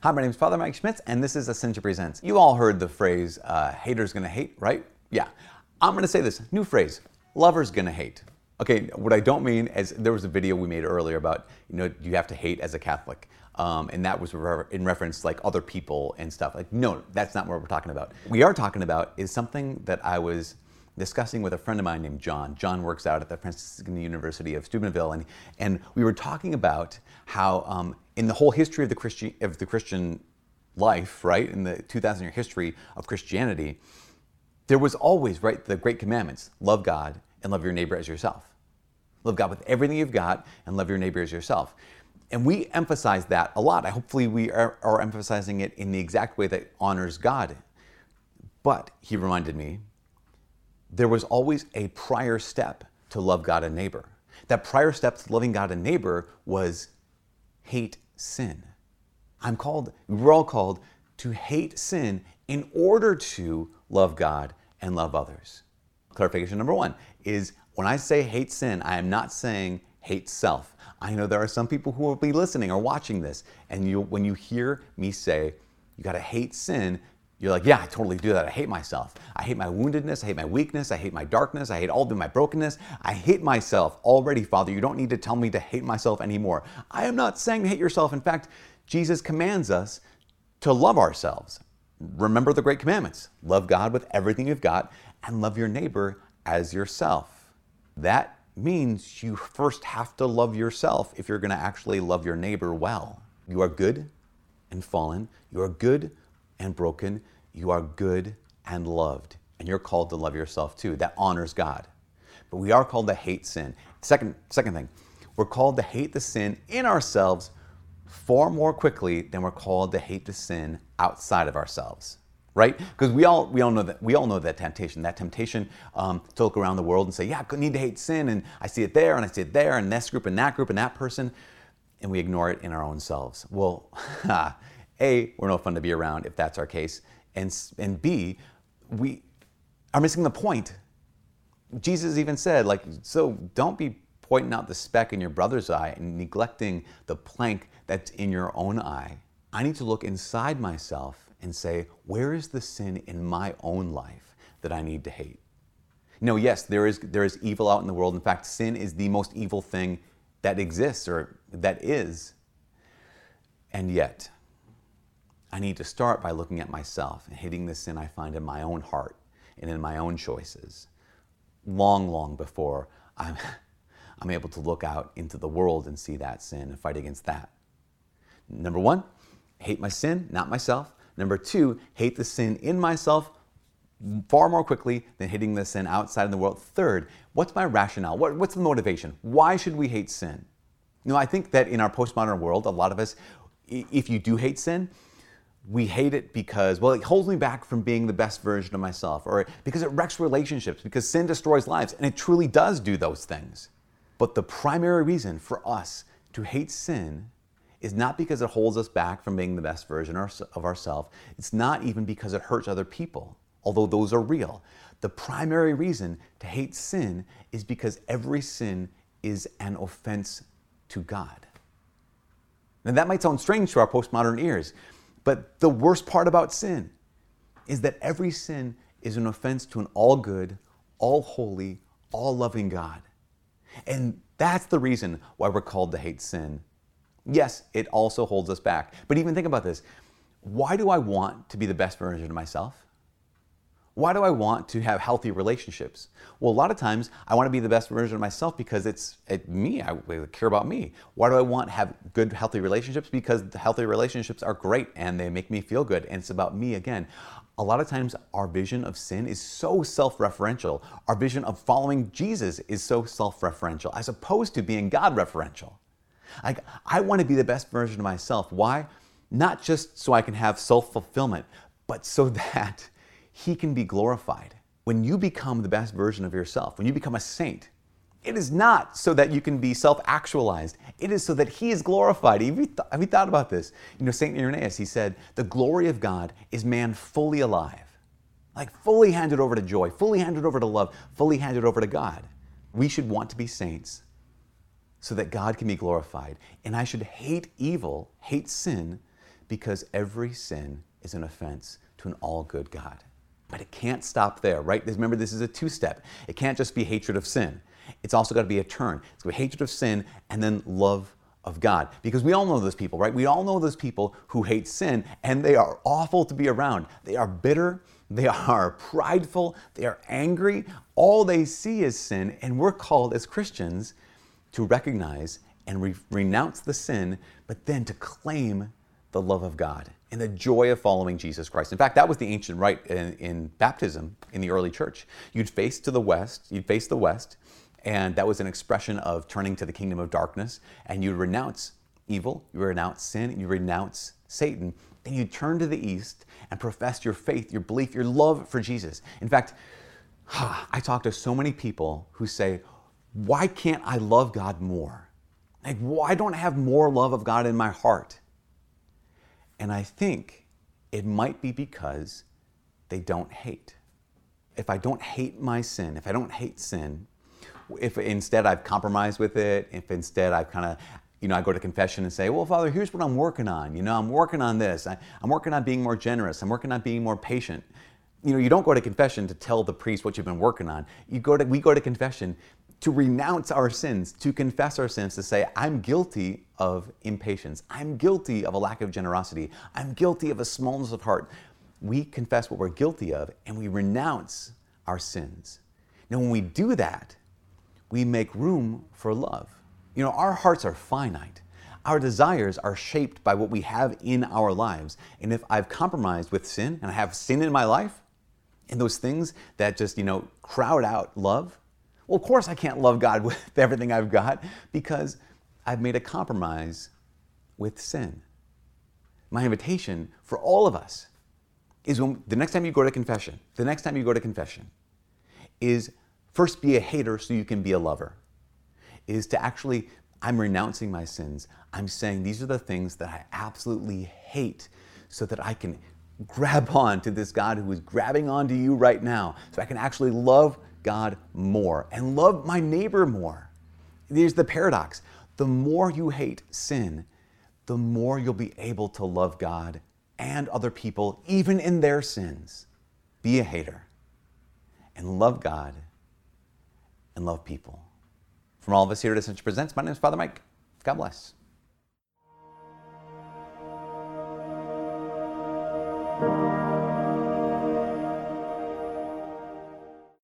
Hi, my name is Father Mike Schmitz, and this is Ascension Presents. You all heard the phrase, uh, haters gonna hate, right? Yeah. I'm gonna say this new phrase, lovers gonna hate. Okay, what I don't mean is there was a video we made earlier about, you know, you have to hate as a Catholic. Um, and that was in reference like other people and stuff. Like, no, that's not what we're talking about. We are talking about is something that I was discussing with a friend of mine named John. John works out at the Franciscan University of Steubenville, and, and we were talking about how um, in the whole history of the Christian of the Christian life, right, in the 2,000 year history of Christianity, there was always right the great commandments: love God and love your neighbor as yourself. Love God with everything you've got, and love your neighbor as yourself. And we emphasize that a lot. Hopefully, we are, are emphasizing it in the exact way that honors God. But he reminded me there was always a prior step to love God and neighbor. That prior step to loving God and neighbor was hate sin. I'm called, we're all called to hate sin in order to love God and love others. Clarification number one is when I say hate sin, I am not saying hate self. I know there are some people who will be listening or watching this, and you, when you hear me say you got to hate sin, you're like, yeah, I totally do that. I hate myself. I hate my woundedness. I hate my weakness. I hate my darkness. I hate all of my brokenness. I hate myself already, Father. You don't need to tell me to hate myself anymore. I am not saying hate yourself. In fact, Jesus commands us to love ourselves. Remember the great commandments love God with everything you've got and love your neighbor as yourself. That means you first have to love yourself if you're going to actually love your neighbor well. You are good and fallen. You are good and broken. You are good and loved. And you're called to love yourself too. That honors God. But we are called to hate sin. Second, second thing, we're called to hate the sin in ourselves far more quickly than we're called to hate the sin outside of ourselves right? Because we all we all know that we all know that temptation, that temptation um, to look around the world and say, yeah, I need to hate sin, and I see it there, and I see it there, and this group, and that group, and that person, and we ignore it in our own selves. Well, A, we're no fun to be around if that's our case. And, and B, we are missing the point. Jesus even said, like, so don't be pointing out the speck in your brother's eye and neglecting the plank that's in your own eye. I need to look inside myself and say, where is the sin in my own life that I need to hate? No, yes, there is, there is evil out in the world. In fact, sin is the most evil thing that exists or that is. And yet, I need to start by looking at myself and hitting the sin I find in my own heart and in my own choices, long, long before I'm, I'm able to look out into the world and see that sin and fight against that. Number one, hate my sin, not myself. Number two, hate the sin in myself far more quickly than hitting the sin outside in the world. Third, what's my rationale? What, what's the motivation? Why should we hate sin? You know, I think that in our postmodern world, a lot of us, if you do hate sin, we hate it because, well, it holds me back from being the best version of myself, or because it wrecks relationships, because sin destroys lives, and it truly does do those things. But the primary reason for us to hate sin is not because it holds us back from being the best version of ourselves. It's not even because it hurts other people, although those are real. The primary reason to hate sin is because every sin is an offense to God. Now, that might sound strange to our postmodern ears, but the worst part about sin is that every sin is an offense to an all good, all holy, all loving God. And that's the reason why we're called to hate sin. Yes, it also holds us back. But even think about this why do I want to be the best version of myself? Why do I want to have healthy relationships? Well, a lot of times I want to be the best version of myself because it's it, me. I care about me. Why do I want to have good, healthy relationships? Because the healthy relationships are great and they make me feel good. And it's about me again. A lot of times our vision of sin is so self referential. Our vision of following Jesus is so self referential as opposed to being God referential. Like, I want to be the best version of myself. Why? Not just so I can have self fulfillment, but so that he can be glorified. When you become the best version of yourself, when you become a saint, it is not so that you can be self actualized. It is so that He is glorified. Have you, th- have you thought about this? You know, St. Irenaeus, he said, the glory of God is man fully alive, like fully handed over to joy, fully handed over to love, fully handed over to God. We should want to be saints so that God can be glorified. And I should hate evil, hate sin, Because every sin is an offense to an all good God. But it can't stop there, right? Remember, this is a two step. It can't just be hatred of sin, it's also got to be a turn. It's going to be hatred of sin and then love of God. Because we all know those people, right? We all know those people who hate sin and they are awful to be around. They are bitter, they are prideful, they are angry. All they see is sin, and we're called as Christians to recognize and re- renounce the sin, but then to claim the love of God and the joy of following Jesus Christ. In fact, that was the ancient rite in, in, baptism in the early church. You'd face to the west, you'd face the west, and that was an expression of turning to the kingdom of darkness, and you'd renounce evil, you renounce sin, you renounce Satan, Then you turn to the east and profess your faith, your belief, your love for Jesus. In fact, I talk to so many people who say, Why can't I love God more? Like, why don't I have more love of God in my heart? And I think it might be because they don't hate. If I don't hate my sin, if I don't hate sin, if instead I've compromised with it, if instead I've kind of, you know, I go to confession and say, well, Father, here's what I'm working on. You know, I'm working on this. I, am working on being more generous. I'm working on being more patient. You know, you don't go to confession to tell the priest what you've been working on. You go to, we go to confession to renounce our sins, to confess our sins, to say, I'm guilty of impatience. I'm guilty of a lack of generosity. I'm guilty of a smallness of heart. We confess what we're guilty of and we renounce our sins. Now, when we do that, we make room for love. You know, our hearts are finite. Our desires are shaped by what we have in our lives. And if I've compromised with sin and I have sin in my life, and those things that just, you know, crowd out love, well, of course I can't love God with everything I've got because I've made a compromise with sin. My invitation for all of us is when the next time you go to confession, the next time you go to confession, is First, be a hater so you can be a lover. Is to actually, I'm renouncing my sins. I'm saying these are the things that I absolutely hate so that I can grab on to this God who is grabbing onto you right now. So I can actually love God more and love my neighbor more. Here's the paradox the more you hate sin, the more you'll be able to love God and other people, even in their sins. Be a hater and love God and love people. From all of us here at Ascension Presents, my name is Father Mike. God bless.